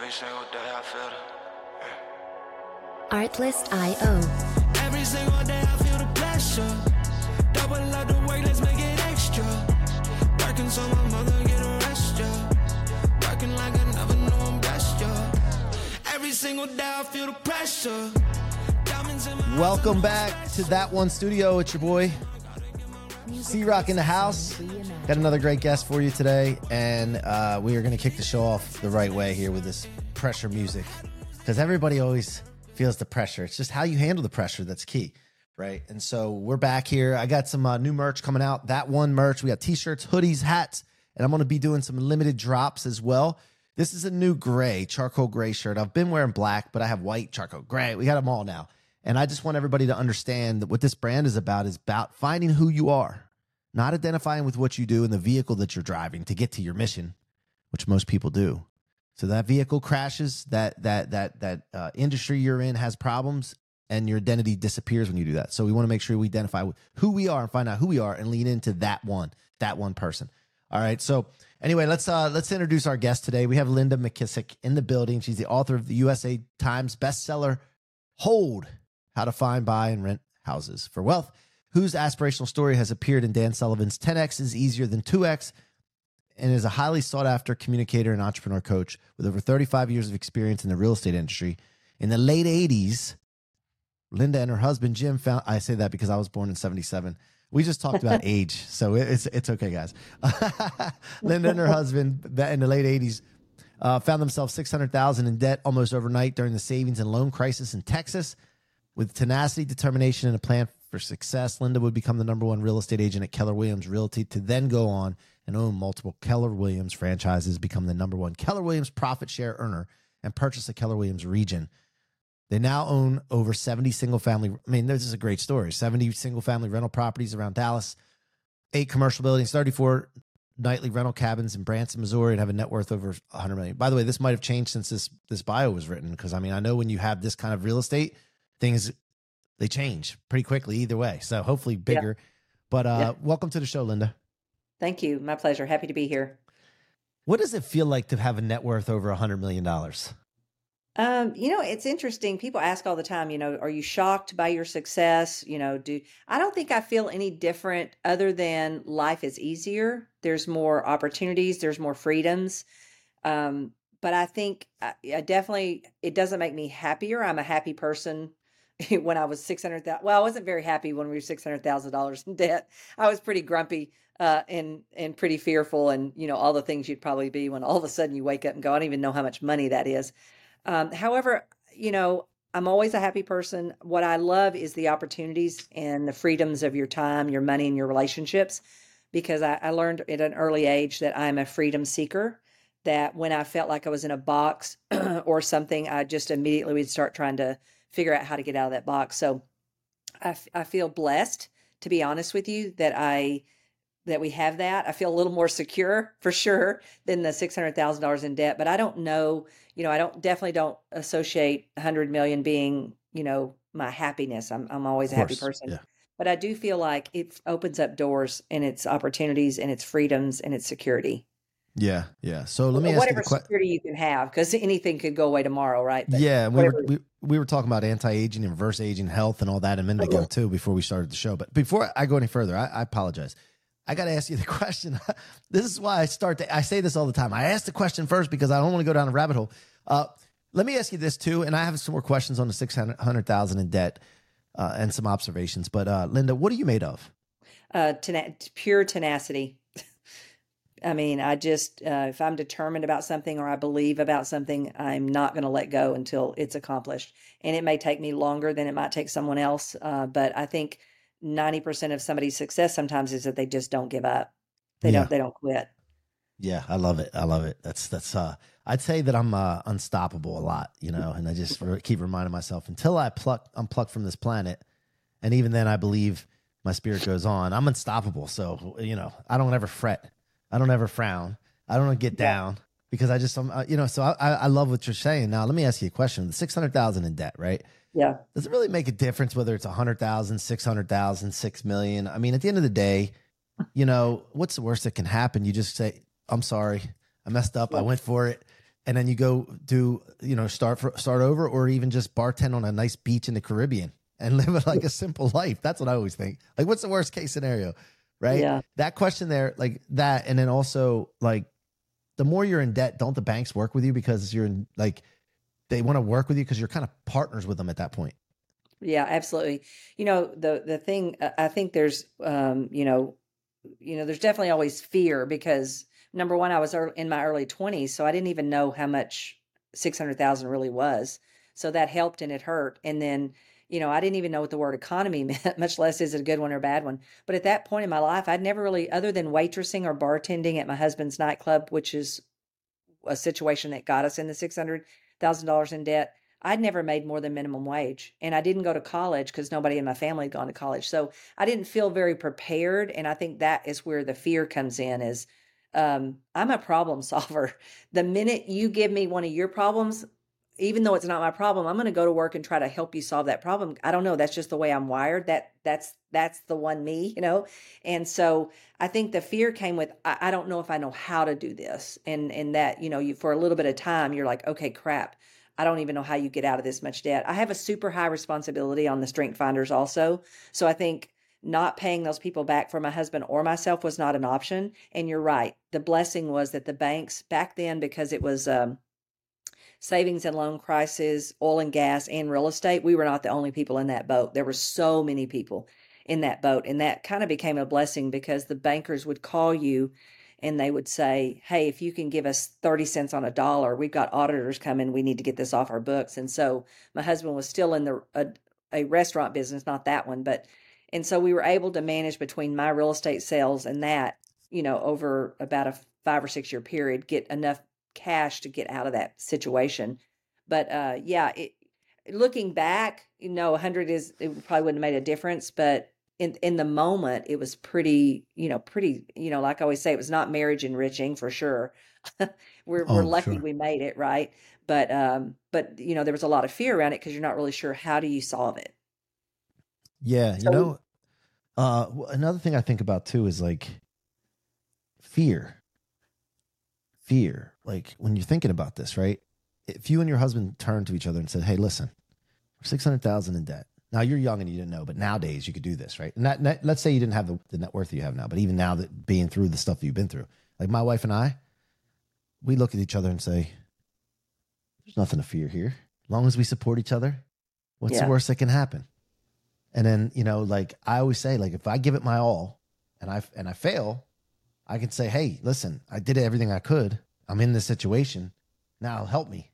Every single day I feel it. Artlist.io. Every single day I feel the pressure. Double up the work, let's make it extra. Working so my mother get a rest, yeah. Working like I never knew I'm best, yeah. Every single day I feel the pressure. Diamonds in my Welcome back to That One Studio. It's your boy, C-Roc in the house. Got another great guest for you today, and uh, we are going to kick the show off the right way here with this pressure music because everybody always feels the pressure. It's just how you handle the pressure that's key, right? And so we're back here. I got some uh, new merch coming out. That One merch. We got t shirts, hoodies, hats, and I'm going to be doing some limited drops as well. This is a new gray, charcoal gray shirt. I've been wearing black, but I have white, charcoal gray. We got them all now. And I just want everybody to understand that what this brand is about is about finding who you are, not identifying with what you do in the vehicle that you're driving to get to your mission, which most people do. So that vehicle crashes, that that that that uh, industry you're in has problems, and your identity disappears when you do that. So we want to make sure we identify who we are and find out who we are and lean into that one, that one person. All right. So anyway, let's uh let's introduce our guest today. We have Linda McKissack in the building. She's the author of the USA Times bestseller Hold: How to Find, Buy, and Rent Houses for Wealth, whose aspirational story has appeared in Dan Sullivan's 10x is easier than 2x and is a highly sought after communicator and entrepreneur coach with over 35 years of experience in the real estate industry. In the late 80s, Linda and her husband Jim found I say that because I was born in 77. We just talked about age, so it's it's okay, guys. Linda and her husband that in the late 80s uh, found themselves 600,000 in debt almost overnight during the savings and loan crisis in Texas. With tenacity, determination, and a plan for success, Linda would become the number one real estate agent at Keller Williams Realty to then go on and own multiple Keller Williams franchises, become the number one Keller Williams profit share earner, and purchase the Keller Williams region. They now own over 70 single family. I mean, this is a great story 70 single family rental properties around Dallas, eight commercial buildings, 34 nightly rental cabins in Branson, Missouri, and have a net worth over 100 million. By the way, this might have changed since this this bio was written because I mean, I know when you have this kind of real estate, things they change pretty quickly either way. So hopefully bigger. But uh Yeah. welcome to the show, Linda. Thank you. My pleasure. Happy to be here. What does it feel like to have a net worth over a 100 million dollars? Um, you know, it's interesting. People ask all the time, you know, are you shocked by your success? You know, do I don't think I feel any different other than life is easier. There's more opportunities, there's more freedoms. Um, but I think I, I definitely it doesn't make me happier. I'm a happy person. when I was six hundred thousand, well, I wasn't very happy when we were six hundred thousand dollars in debt. I was pretty grumpy uh, and and pretty fearful, and you know all the things you'd probably be when all of a sudden you wake up and go, I don't even know how much money that is. Um, however, you know, I'm always a happy person. What I love is the opportunities and the freedoms of your time, your money, and your relationships. Because I, I learned at an early age that I'm a freedom seeker. That when I felt like I was in a box or something, I just immediately would start trying to figure out how to get out of that box. So I, f- I feel blessed, to be honest with you, that I that we have that. I feel a little more secure for sure than the six hundred thousand dollars in debt. But I don't know, you know, I don't definitely don't associate a hundred million being, you know, my happiness. I'm I'm always a happy person. yeah. But I do feel like it opens up doors and its opportunities and its freedoms and its security. Yeah, yeah. So let me ask you Whatever question. security you can have, because anything could go away tomorrow, right? But Yeah, we were we, we were talking about anti-aging and reverse aging health and all that a minute ago too before we started the show. But before I go any further, I, I apologize. I got to ask you the question. this is why I start. To, I say this all the time. I ask the question first because I don't want to go down a rabbit hole. Uh, let me ask you this too, and I have some more questions on the six hundred thousand in debt uh, and some observations. But uh, Linda, what are you made of? uh, tena- pure tenacity. I mean, I just, uh, if I'm determined about something or I believe about something, I'm not going to let go until it's accomplished. And it may take me longer than it might take someone else. Uh, but I think 90% of somebody's success sometimes is that they just don't give up. They Yeah. don't, they don't quit. Yeah, I love it. I love it. That's that's. uh I'd say that I'm uh, unstoppable a lot, you know, and I just keep reminding myself until I pluck, I'm plucked from this planet, and even then, I believe my spirit goes on. I'm unstoppable. So you know, I don't ever fret. I don't ever frown. I don't get down because I just, I'm, uh, you know. So I, I I love what you're saying. Now, let me ask you a question. The six hundred thousand in debt, right? Yeah. does it really make a difference whether it's 100,000, 600,000, 6 million? I mean, at the end of the day, you know, what's the worst that can happen? You just say, I'm sorry. I messed up. I went for it. and then you go do you know start for, start over or even just bartend on a nice beach in the Caribbean and live like a simple life. That's what I always think. Like, what's the worst case scenario? Right. Yeah. That question there, like that, and then also like the more you're in debt, don't the banks work with you because you're in like they want to work with you because you're kind of partners with them at that point. Yeah, absolutely. You know, the the thing I think there's um, you know, you know, there's definitely always fear because number one, I was in my early 20s, so I didn't even know how much 600,000 really was. So that helped and it hurt. And then, you know, I didn't even know what the word economy meant, much less is it a good one or a bad one. But at that point in my life, I'd never really, other than waitressing or bartending at my husband's nightclub, which is a situation that got us in the $600,000 in debt, I'd never made more than minimum wage. And I didn't go to college because nobody in my family had gone to college. So I didn't feel very prepared. And I think that is where the fear comes in is um, I'm a problem solver. The minute you give me one of your problems, even though it's not my problem, I'm going to go to work and try to help you solve that problem. I don't know. That's just the way I'm wired. That that's that's the one me, you know. And so I think the fear came with I, I don't know if I know how to do this, and and that you know you for a little bit of time you're like, okay, crap. I don't even know how you get out of this much debt. I have a super high responsibility on the strength finders also. So I think not paying those people back for my husband or myself was not an option. And you're right. The blessing was that the banks back then, because it was um, savings and loan crisis, oil and gas, and real estate, we were not the only people in that boat. There were so many people in that boat. And that kind of became a blessing because the bankers would call you and they would say, Hey, if you can give us 30 cents on a dollar, we've got auditors coming. We need to get this off our books. And so my husband was still in the a, a restaurant business, not that one, but and so we were able to manage between my real estate sales and that, you know, over about a five or six year period, get enough cash to get out of that situation. But uh, yeah, it, looking back, you know, 100 is, it probably wouldn't have made a difference, but in in the moment it was pretty you know pretty you know like i always say it was not marriage enriching for sure we're Oh, we're lucky sure. we made it right but um but you know there was a lot of fear around it because you're not really sure how do you solve it Yeah, you So- know, uh, another thing I think about too is like fear. Fear, like when you're thinking about this, right? If you and your husband turned to each other and said, "Hey, listen, we're six hundred thousand in debt." Now you're young and you didn't know, but nowadays you could do this, right? And that, that- let's say you didn't have the, the net worth that you have now, but even now that being through the stuff that you've been through, like my wife and I, we look at each other and say, "There's nothing to fear here. As long as we support each other, what's Yeah. the worst that can happen?" And then, you know, like I always say, like if I give it my all and I and I fail, I can say, "Hey, listen, I did everything I could. I'm in this situation. Now help me.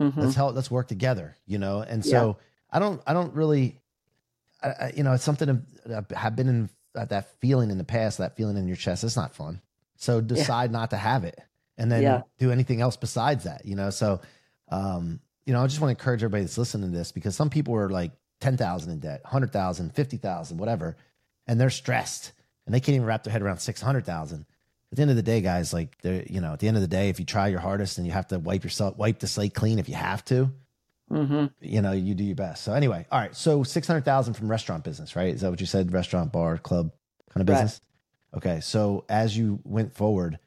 Mhm. Let's help. Let's work together." You know. And so I don't. I don't really. I, I, you know, it's something that I have been in that, that feeling in the past. That feeling in your chest. It's not fun. So decide not to have it, and then Yeah. do anything else besides that. You know. So, um, you know, I just want to encourage everybody that's listening to this because some people are like 10,000 in debt, 100,000, 50,000, whatever, and they're stressed and they can't even wrap their head around 600,000. At the end of the day, guys, like they're, you know, at the end of the day, if you try your hardest and you have to wipe yourself, wipe the slate clean if you have to, Mhm. you know, you do your best. So anyway, all right. So 600,000 from restaurant business, right? Is that what you said? Restaurant, bar, club kind of business? Right. business? Okay. So as you went forward,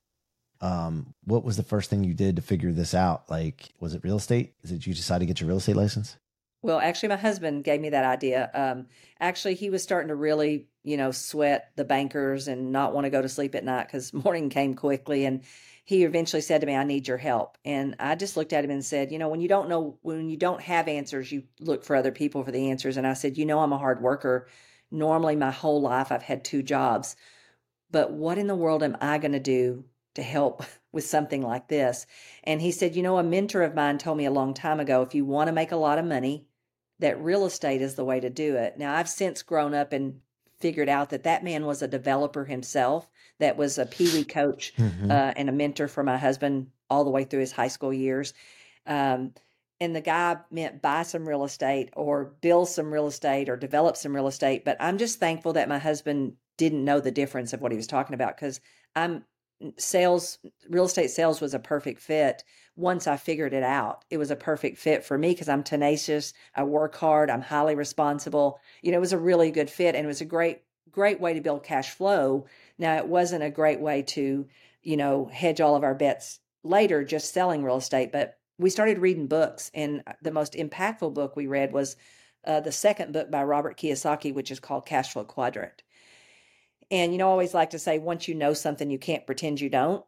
um, what was the first thing you did to figure this out? Like, was it real estate? Is it you decided to get your real estate license? Well, actually, my husband gave me that idea. Um, actually, he was starting to really, you know, sweat the bankers and not want to go to sleep at night because morning came quickly. And he eventually said to me, "I need your help." And I just looked at him and said, "You know, when you don't know, when you don't have answers, you look for other people for the answers." And I said, "You know, I'm a hard worker. Normally, my whole life, I've had two jobs, but what in the world am I going to do to help with something like this?" And he said, "You know, a mentor of mine told me a long time ago, if you want to make a lot of money." That real estate is the way to do it. Now, I've since grown up and figured out that that man was a developer himself, that was a Pee Wee coach Mhm. uh, and a mentor for my husband all the way through his high school years. Um, and the guy meant buy some real estate or build some real estate or develop some real estate. But I'm just thankful that my husband didn't know the difference of what he was talking about because I'm sales, real estate sales was a perfect fit once I figured it out. It was a perfect fit for me because I'm tenacious, I work hard, I'm highly responsible. You know, it was a really good fit and it was a great, great way to build cash flow. Now, it wasn't a great way to, you know, hedge all of our bets later just selling real estate, but we started reading books. And the most impactful book we read was uh, the second book by Robert Kiyosaki, which is called Cash Flow Quadrant. And you know, I always like to say, once you know something, you can't pretend you don't.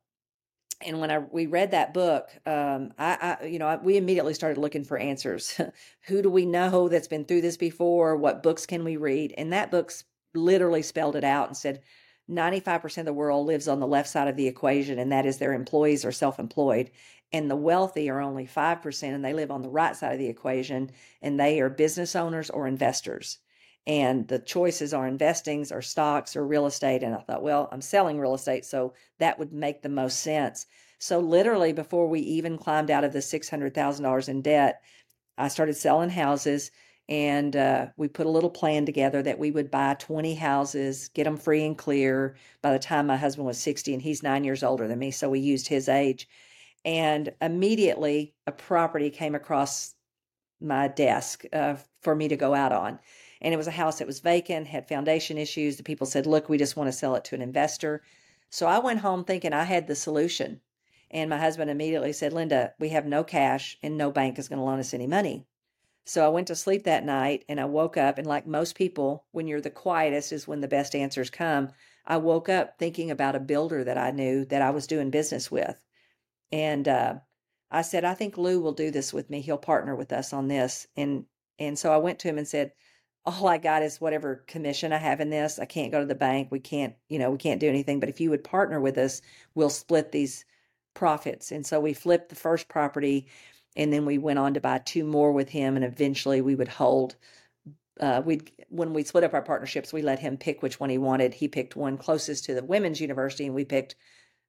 And when I we read that book, um, I, I you know I, we immediately started looking for answers. Who do we know that's been through this before? What books can we read? And that book literally spelled it out and said, 95% of the world lives on the left side of the equation, and that is their employees are self employed. And the wealthy are only 5%, and they live on the right side of the equation, and they are business owners or investors. And the choices are investings or stocks or real estate. And I thought, well, I'm selling real estate, so that would make the most sense. So, literally, before we even climbed out of the $600,000 in debt, I started selling houses and uh, we put a little plan together that we would buy 20 houses, get them free and clear by the time my husband was 60, and he's nine years older than me, so we used his age. And immediately, a property came across my desk uh, for me to go out on. And it was a house that was vacant, had foundation issues. The people said, Look, we just want to sell it to an investor. So I went home thinking I had the solution. And my husband immediately said, Linda, we have no cash and no bank is going to loan us any money. So I went to sleep that night and I woke up. And like most people, when you're the quietest is when the best answers come. I woke up thinking about a builder that I knew that I was doing business with. And uh, I said, I think Lou will do this with me. He'll partner with us on this. And and so I went to him and said, all I got is whatever commission I have in this. I can't go to the bank. We can't, you know, we can't do anything. But if you would partner with us, we'll split these profits. And so we flipped the first property and then we went on to buy two more with him and eventually we would hold uh, we when we split up our partnerships we let him pick which one he wanted he picked one closest to the women's university and we picked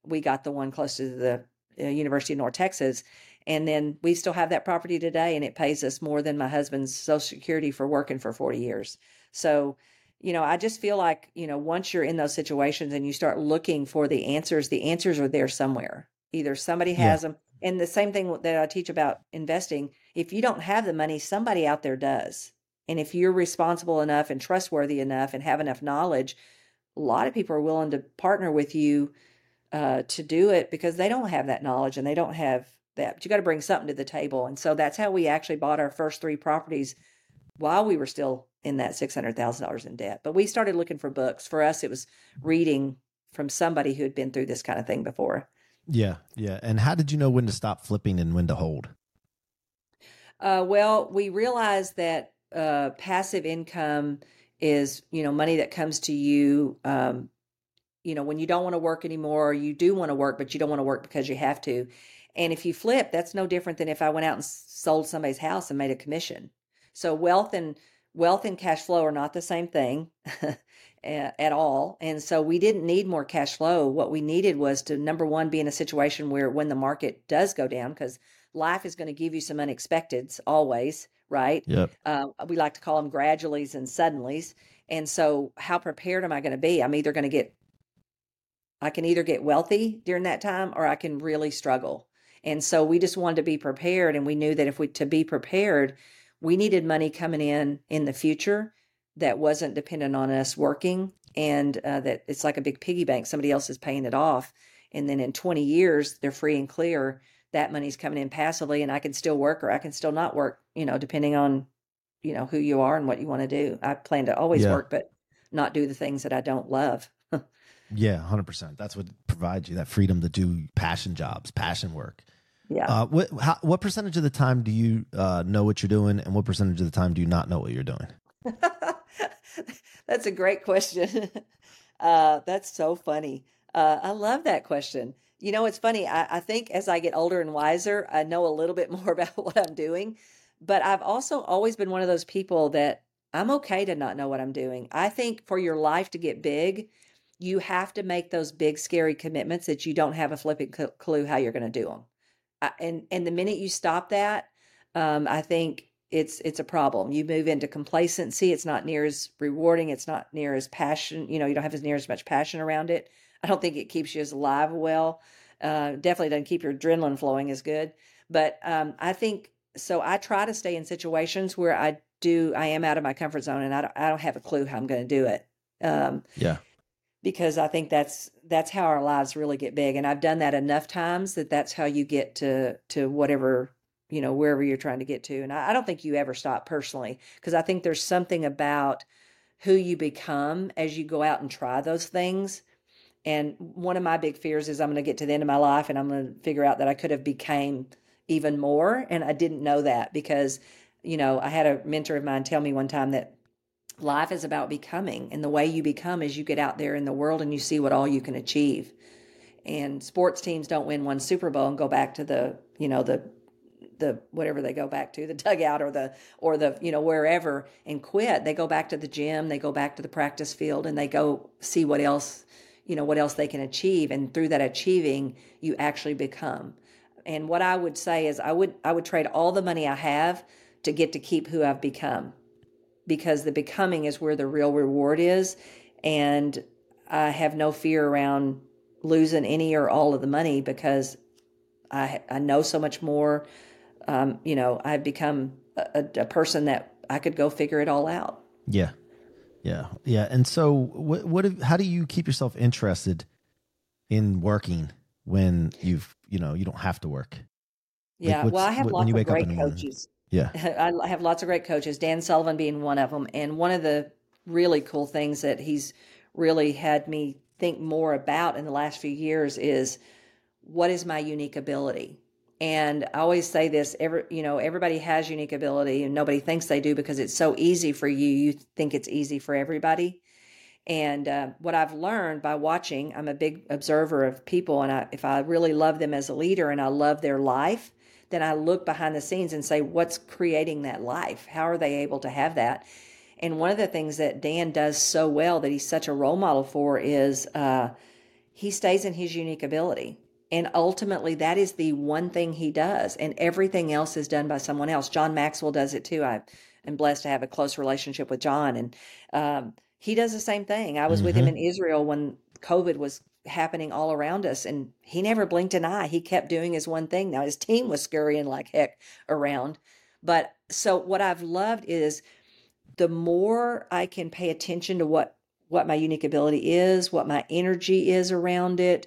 we got the one closest to the uh, university of north texas and then we still have that property today and it pays us more than my husband's social security for working for 40 years so you know i just feel like you know once you're in those situations and you start looking for the answers the answers are there somewhere either somebody has yeah. them and the same thing that I teach about investing if you don't have the money, somebody out there does. And if you're responsible enough and trustworthy enough and have enough knowledge, a lot of people are willing to partner with you uh, to do it because they don't have that knowledge and they don't have that. But you got to bring something to the table. And so that's how we actually bought our first three properties while we were still in that $600,000 in debt. But we started looking for books. For us, it was reading from somebody who had been through this kind of thing before. Yeah, yeah. And how did you know when to stop flipping and when to hold? Uh, well, we realized that uh, passive income is, you know, money that comes to you, um, you know, when you don't want to work anymore, you do want to work, but you don't want to work because you have to. And if you flip, that's no different than if I went out and sold somebody's house and made a commission. So wealth and wealth and cash flow are not the same thing. at all. And so we didn't need more cash flow. What we needed was to, number one, be in a situation where when the market does go down, because life is going to give you some unexpecteds always, right? Yep. Uh, we like to call them graduallys and suddenlies. And so, how prepared am I going to be? I'm either going to get, I can either get wealthy during that time or I can really struggle. And so, we just wanted to be prepared. And we knew that if we, to be prepared, we needed money coming in in the future that wasn't dependent on us working and uh, that it's like a big piggy bank. Somebody else is paying it off. And then in 20 years they're free and clear that money's coming in passively and i can still work or i can still not work you know depending on you know who you are and what you want to do. I plan to always yeah. work but not do the things that i don't love. Yeah 100% that's what provides you that freedom to do passion jobs passion work yeah uh, what how, what percentage of the time do you uh, know what you're doing and what percentage of the time do you not know what you're doing that's a great question. Uh, that's so funny. Uh, I love that question. You know, it's funny. I, I, think as I get older and wiser, I know a little bit more about what I'm doing. But I've also always been one of those people that I'm okay to not know what I'm doing. I think for your life to get big, you have to make those big, scary commitments that you don't have a flipping clue how you're going to do them. And and the minute you stop that, um, I think it's it's a problem. You move into complacency. It's not near as rewarding. It's not near as passion. You know, you don't have as near as much passion around it. I don't think it keeps you as alive well. Uh, definitely doesn't keep your adrenaline flowing as good. But um, I think so. I try to stay in situations where I do. I am out of my comfort zone, and I don't. I don't have a clue how I'm going to do it. Um, yeah. Because I think that's that's how our lives really get big. And I've done that enough times that that's how you get to to whatever you know wherever you're trying to get to. And I, I don't think you ever stop personally because I think there's something about who you become as you go out and try those things. And one of my big fears is I'm going to get to the end of my life and I'm going to figure out that I could have became even more, and I didn't know that because you know I had a mentor of mine tell me one time that life is about becoming and the way you become is you get out there in the world and you see what all you can achieve. And sports teams don't win one super bowl and go back to the you know the the whatever they go back to the dugout or the or the you know wherever and quit. They go back to the gym they go back to the practice field and they go see what else you know what else they can achieve. And through that achieving you actually become. And what i would say is i would i would trade all the money i have to get to keep who i've become because the becoming is where the real reward is. And I have no fear around losing any or all of the money because I, I know so much more. Um, you know, I've become a, a person that I could go figure it all out. Yeah. Yeah. Yeah. And so what, what, if, how do you keep yourself interested in working when you've, you know, you don't have to work? Yeah. Like well, I have lots of great coaches. Yeah. I have lots of great coaches, Dan Sullivan being one of them. And one of the really cool things that he's really had me think more about in the last few years is what is my unique ability? And I always say this, every you know, everybody has unique ability and nobody thinks they do because it's so easy for you. You think it's easy for everybody. And uh, what I've learned by watching, I'm a big observer of people, and I, if I really love them as a leader and I love their life, then I look behind the scenes and say, what's creating that life? How are they able to have that? And one of the things that Dan does so well that he's such a role model for is uh, he stays in his unique ability. And ultimately, that is the one thing he does. And everything else is done by someone else. John Maxwell does it too. I am blessed to have a close relationship with John. And um, he does the same thing. I was mm-hmm. with him in Israel when COVID was happening all around us and he never blinked an eye. He kept doing his one thing. Now his team was scurrying like heck around. But so what i've loved is the more i can pay attention to what what my unique ability is what my energy is around it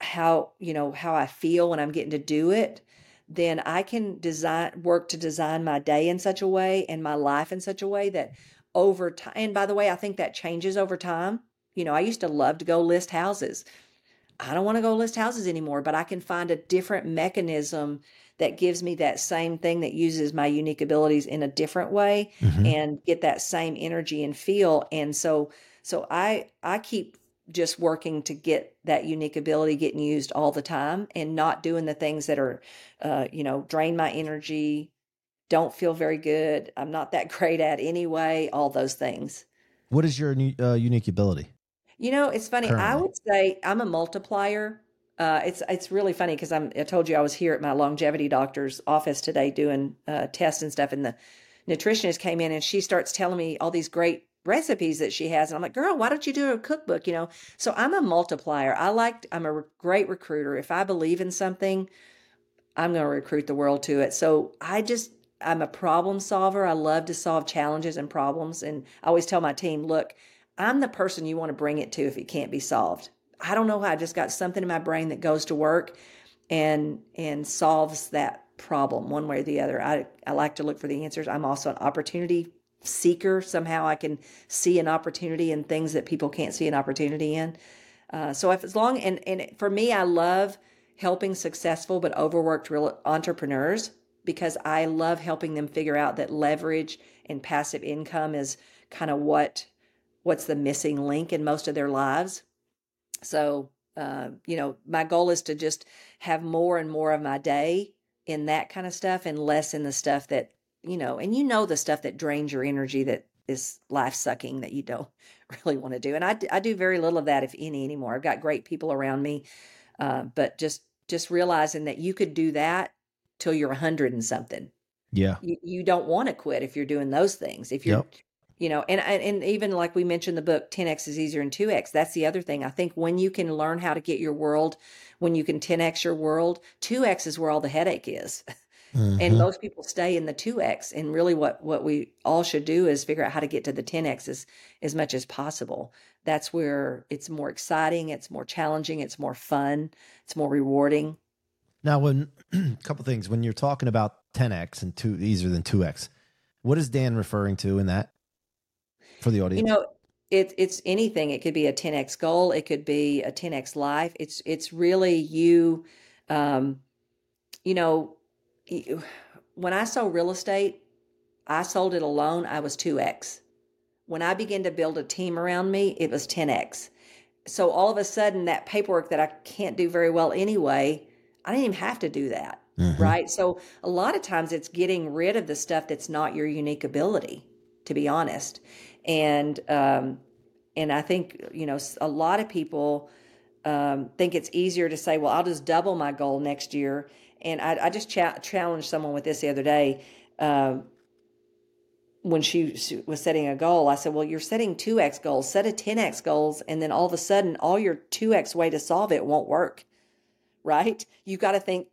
how you know how i feel when i'm getting to do it then i can design work to design my day in such a way and my life in such a way that over time and by the way i think that changes over time you know, I used to love to go list houses. I don't want to go list houses anymore, but I can find a different mechanism that gives me that same thing that uses my unique abilities in a different way mm-hmm. and get that same energy and feel. And so so I I keep just working to get that unique ability getting used all the time and not doing the things that are uh, you know drain my energy don't feel very good i'm not that great at anyway all those things what is your uh, unique ability you know, it's funny. Currently. I would say I'm a multiplier. Uh, it's it's really funny because I'm. I told you I was here at my longevity doctor's office today doing uh, tests and stuff, and the nutritionist came in and she starts telling me all these great recipes that she has, and I'm like, girl, why don't you do a cookbook? You know, so I'm a multiplier. I like. I'm a great recruiter. If I believe in something, I'm going to recruit the world to it. So I just I'm a problem solver. I love to solve challenges and problems, and I always tell my team, look I'm the person you want to bring it to if it can't be solved. I don't know how I just got something in my brain that goes to work and and solves that problem one way or the other. I, I like to look for the answers. I'm also an opportunity seeker. Somehow I can see an opportunity in things that people can't see an opportunity in. Uh, so if as long and and for me, I love helping successful but overworked real entrepreneurs because I love helping them figure out that leverage and passive income is kind of what what's the missing link in most of their lives. So, uh, you know, my goal is to just have more and more of my day in that kind of stuff and less in the stuff that, you know, and you know, the stuff that drains your energy that is life sucking that you don't really want to do. And I, I do very little of that, if any, anymore. I've got great people around me, uh, but just, just realizing that you could do that till you're a hundred and something. Yeah. You, you don't want to quit if you're doing those things. If you're, yep you know and and even like we mentioned the book 10x is easier than 2x that's the other thing i think when you can learn how to get your world when you can 10x your world 2x is where all the headache is And Mhm. most people stay in the 2x. And really what what we all should do is figure out how to get to the 10x as, as much as possible. That's where it's more exciting, it's more challenging, it's more fun, it's more rewarding. Now, when a couple things when you're talking about 10x and two easier than 2x, what is Dan referring to in that for the audience? You know, it, it's anything. It could be a 10x goal. It could be a 10x life. It's it's really you. Um, you know, you- when I sold real estate, I sold it alone. I was 2x. When I began to build a team around me, it was 10x. So all of a sudden, that paperwork that I can't do very well anyway, I didn't even have to do that. Mhm. Right. So a lot of times it's getting rid of the stuff that's not your unique ability, to be honest. And um, and I think you know a lot of people um, think it's easier to say, well, I'll just double my goal next year. And I, I just cha- challenged someone with this the other day. Um, when she, she was setting a goal, I said, Well, you're setting 2x goals, set a 10x goals, and then all of a sudden, all your 2x way to solve it won't work. Right? You got to think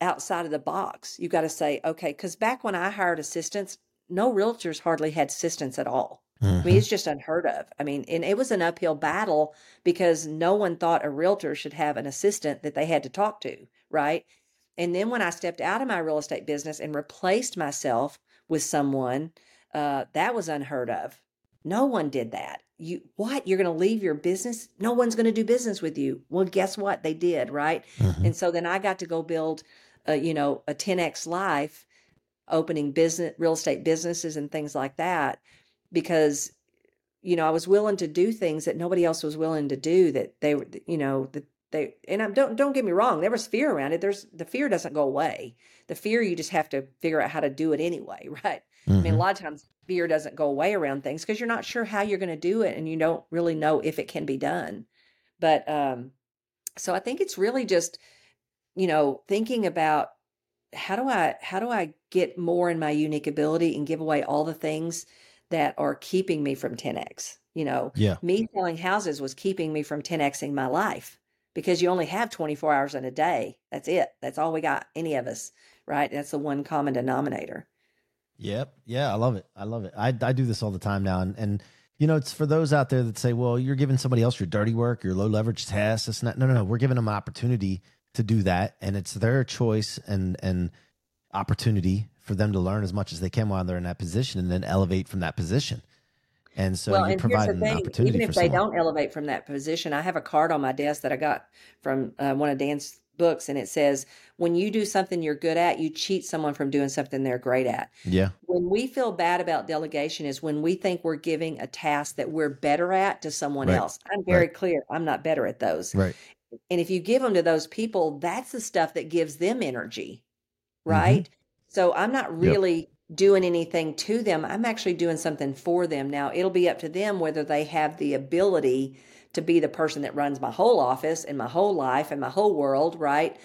outside of the box. You got to say, okay, because back when I hired assistants, no realtors hardly had assistants at all. I mean, it's just unheard of. I mean, and it was an uphill battle because no one thought a realtor should have an assistant that they had to talk to, right? And then when I stepped out of my real estate business and replaced myself with someone, uh, that was unheard of. No one did that. You what? You're going to leave your business? No one's going to do business with you. Well, guess what? They did, right? Mhm. And so then I got to go build, uh, you know, a 10x life, opening business, real estate businesses and things like that, because, you know, I was willing to do things that nobody else was willing to do. That they, were, you know, that they, and I don't don't get me wrong, there was fear around it. There's the fear doesn't go away. The fear you just have to figure out how to do it anyway, right? I mean, a Mhm. lot of times fear doesn't go away around things because you're not sure how you're going to do it and you don't really know if it can be done. But um, so I think it's really just, you know, thinking about how do I how do I get more in my unique ability and give away all the things that are keeping me from 10x. You know, Yeah. me selling houses was keeping me from 10xing my life because you only have 24 hours in a day. That's it. That's all we got, any of us, right? That's the one common denominator. Yep. Yeah, I love it. I love it. I, I do this all the time now. And, and, you know, it's for those out there that say, well, you're giving somebody else your dirty work, your low leverage test. It's not, no, no, no. We're giving them an opportunity to do that. And it's their choice and, and opportunity for them to learn as much as they can while they're in that position and then elevate from that position. And so well, here's the an thing: opportunity even if they someone. don't elevate from that position, I have a card on my desk that I got from uh, one of Dan's books, and it says, "When you do something you're good at, you cheat someone from doing something they're great at." Yeah. When we feel bad about delegation, is when we think we're giving a task that we're better at to someone Right. else. I'm very clear; I'm not better at those. Right. And if you give them to those people, that's the stuff that gives them energy, Mm-hmm. Right? So I'm not really doing anything to them. I'm actually doing something for them. Now, it'll be up to them whether they have the ability to be the person that runs my whole office and my whole life and my whole world, right?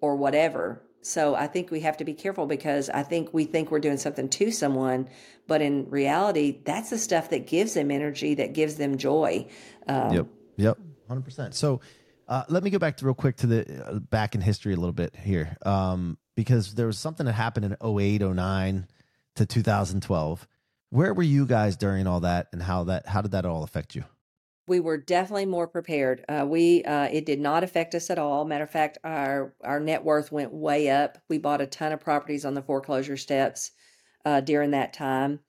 Or whatever. So I think we have to be careful because I think we think we're doing something to someone, but in reality, that's the stuff that gives them energy, that gives them joy. Um, Yep. Yep. Hundred percent. So, uh, let me go back to real quick to the uh, back in history a little bit here, um, because there was something that happened in 08, 09 to 2012. Where were you guys during all that, and how that how did that all affect you? we were definitely more prepared. Uh, we uh, it did not affect us at all. Matter of fact, our our net worth went way up. We bought a ton of properties on the foreclosure steps uh, during that time.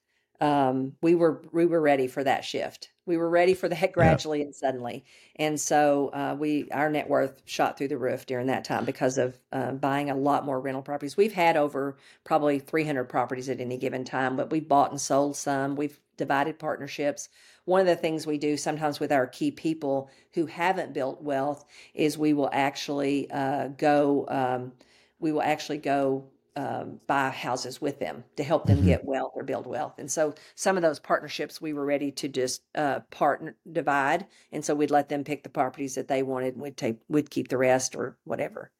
Um, we were we were ready for that shift. We were ready for that gradually and suddenly, and so uh, we our net worth shot through the roof during that time because of uh, buying a lot more rental properties. We've had over probably 300 properties at any given time, but we've bought and sold some. We've divided partnerships one of the things we do sometimes with our key people who haven't built wealth is we will actually uh, go um, we will actually go um, buy houses with them to help them Mhm. get wealth or build wealth and so some of those partnerships we were ready to just uh, partner divide and so we'd let them pick the properties that they wanted and we'd take we'd keep the rest or whatever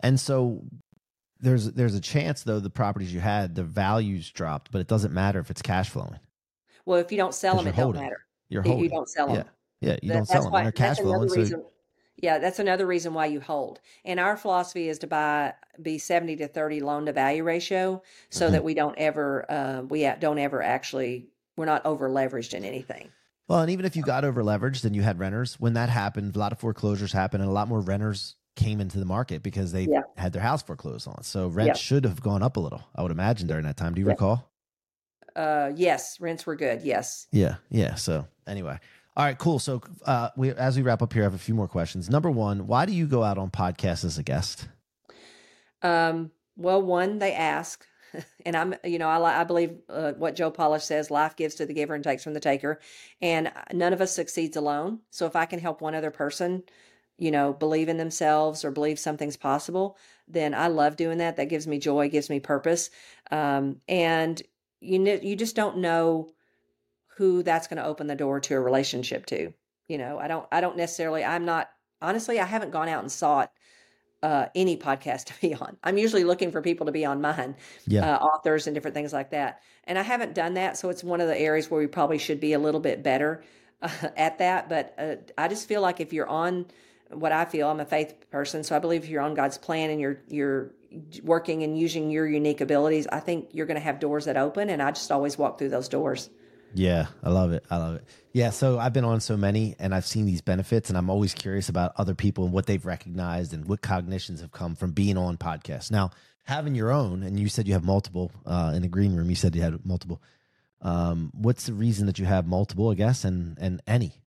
And so there's there's a chance though the properties you had the values dropped, but it doesn't matter if it's cash flowing. well if you don't sell them it don't holding. matter You're holding. you don't sell them Yeah. Yeah, you That- don't sell them. why they're cash flowing. So reason Yeah, that's another reason why you hold. And our philosophy is to buy be 70 to 30 loan to value ratio so Mm-hmm. that we don't ever uh, we don't ever actually we're not over leveraged in anything. Well, and even if you got over leveraged and you had renters, when that happened, a lot of foreclosures happened and a lot more renters came into the market because they Yeah. had their house foreclosed on. So rent Yeah. should have gone up a little, I would imagine, during that time. Do you Yeah. recall? Uh yes, rents were good. Yes. Yeah, yeah. So anyway, all right, cool. So uh, we as we wrap up here, I have a few more questions. Number one, why do you go out on podcasts as a guest? Um, well, one, they ask, and I'm, you know, I, I believe uh, what Joe Polish says: life gives to the giver and takes from the taker, and uh, none of us succeeds alone. So if I can help one other person, you know, believe in themselves or believe something's possible, then I love doing that. That gives me joy, gives me purpose, um, and you you just don't know who that's going to open the door to a relationship to. You know, I don't, I don't necessarily. I'm not honestly. I haven't gone out and sought uh, any podcast to be on. I'm usually looking for people to be on mine, Yeah. uh, authors and different things like that. And I haven't done that, so it's one of the areas where we probably should be a little bit better uh, at that. But uh, I just feel like if you're on what I feel, I'm a faith person, so I believe if you're on God's plan and you're you're working and using your unique abilities, I think you're going to have doors that open. And I just always walk through those doors. Yeah, I love it. I love it. Yeah, so I've been on so many and I've seen these benefits and I'm always curious about other people and what they've recognized and what cognitions have come from being on podcasts. Now, having your own and you said you have multiple uh, in the green room, you said you had multiple. Um, what's the reason that you have multiple, I guess, and and any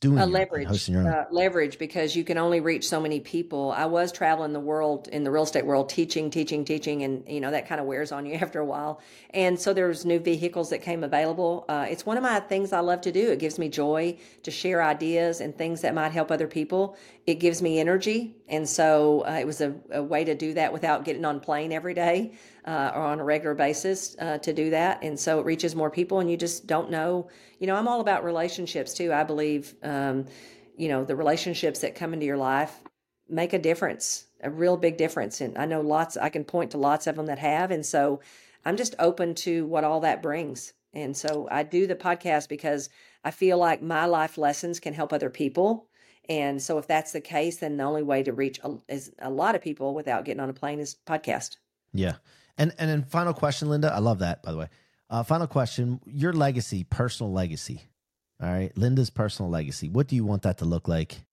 doing a leverage own? uh, leverage because you can only reach so many people. I was traveling the world in the real estate world teaching teaching teaching and you know that kind of wears on you after a while. And so there's new vehicles that came available. Uh, it's one of my things i love to do. It gives me joy to share ideas and things that might help other people. It gives me energy and so uh, it was a, a way to do that without getting on plane every day uh, or on a regular basis uh, to do that. And so it reaches more people and you just don't know. You know i'm all about relationships too. I believe um, you know the relationships that come into your life make a difference a real big difference. And i know lots i can point to lots of them that have. And so i'm just open to what all that brings. And so i do the podcast because i feel like my life lessons can help other people. And so if that's the case then the only way to reach a, is a lot of people without getting on a plane is podcast. Yeah. And and then final question, Linda. I love that, by the way. Uh, final question: Your legacy, personal legacy. All right, Linda's personal legacy. What do you want that to look like,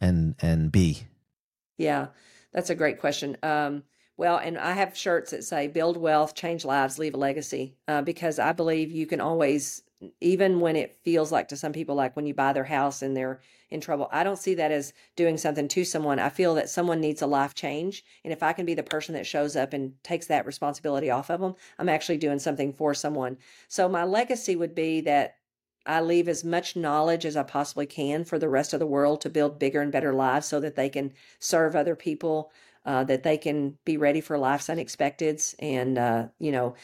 and and be? Yeah, that's a great question. Um, well, and I have shirts that say "Build wealth, change lives, leave a legacy," uh, because I believe you can always, even when it feels like to some people, like when you buy their house and they're in trouble. I don't see that as doing something to someone. I feel that someone needs a life change, and if I can be the person that shows up and takes that responsibility off of them, I'm actually doing something for someone. So my legacy would be that I leave as much knowledge as I possibly can for the rest of the world to build bigger and better lives so that they can serve other people, uh, that they can be ready for life's unexpecteds. And, uh, you know,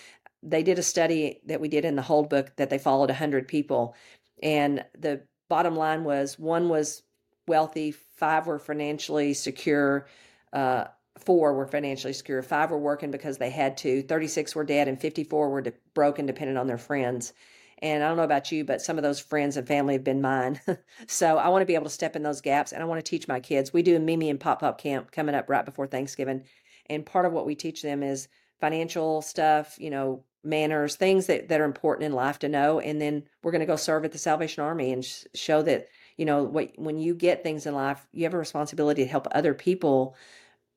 they did a study that we did in the Hold book that they followed 100 people. And the bottom line was one was wealthy, five were financially secure, uh, four were financially secure, five were working because they had to, 36 were dead, and 54 were de- broke and dependent on their friends. And I don't know about you, but some of those friends and family have been mine. so I want to be able to step in those gaps and I want to teach my kids. We do a Mimi and Pop Pop camp coming up right before Thanksgiving. And part of what we teach them is financial stuff, you know, manners, things that, that are important in life to know. And then we're going to go serve at the Salvation Army and sh- show that, you know, what, when you get things in life, you have a responsibility to help other people,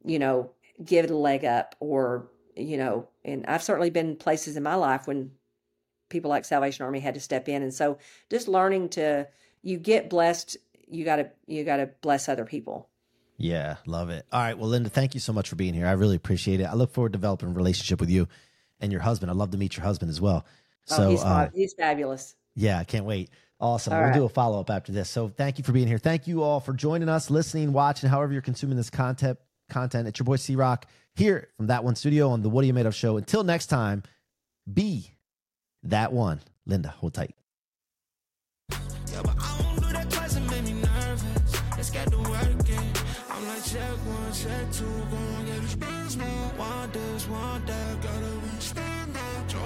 you know, give it a leg up or, you know, and I've certainly been places in my life when people like Salvation Army had to step in. And so just learning to, you get blessed, you got to, you got to bless other people. Yeah, love it. All right, well, Linda, thank you so much for being here. I really appreciate it. I look forward to developing a relationship with you and your husband. I'd love to meet your husband as well. So, oh, he's, uh, he's fabulous. Yeah, I can't wait. Awesome. All we'll right. do a follow up after this. So thank you for being here. Thank you all for joining us, listening, watching, however you're consuming this content. Content. It's your boy C-Roc here from That One Studio on the What Are You Made Of show. Until next time, be that one. Linda, hold tight. Yeah, but I won't do that twice,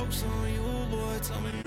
Jokes on you, boy, tell me.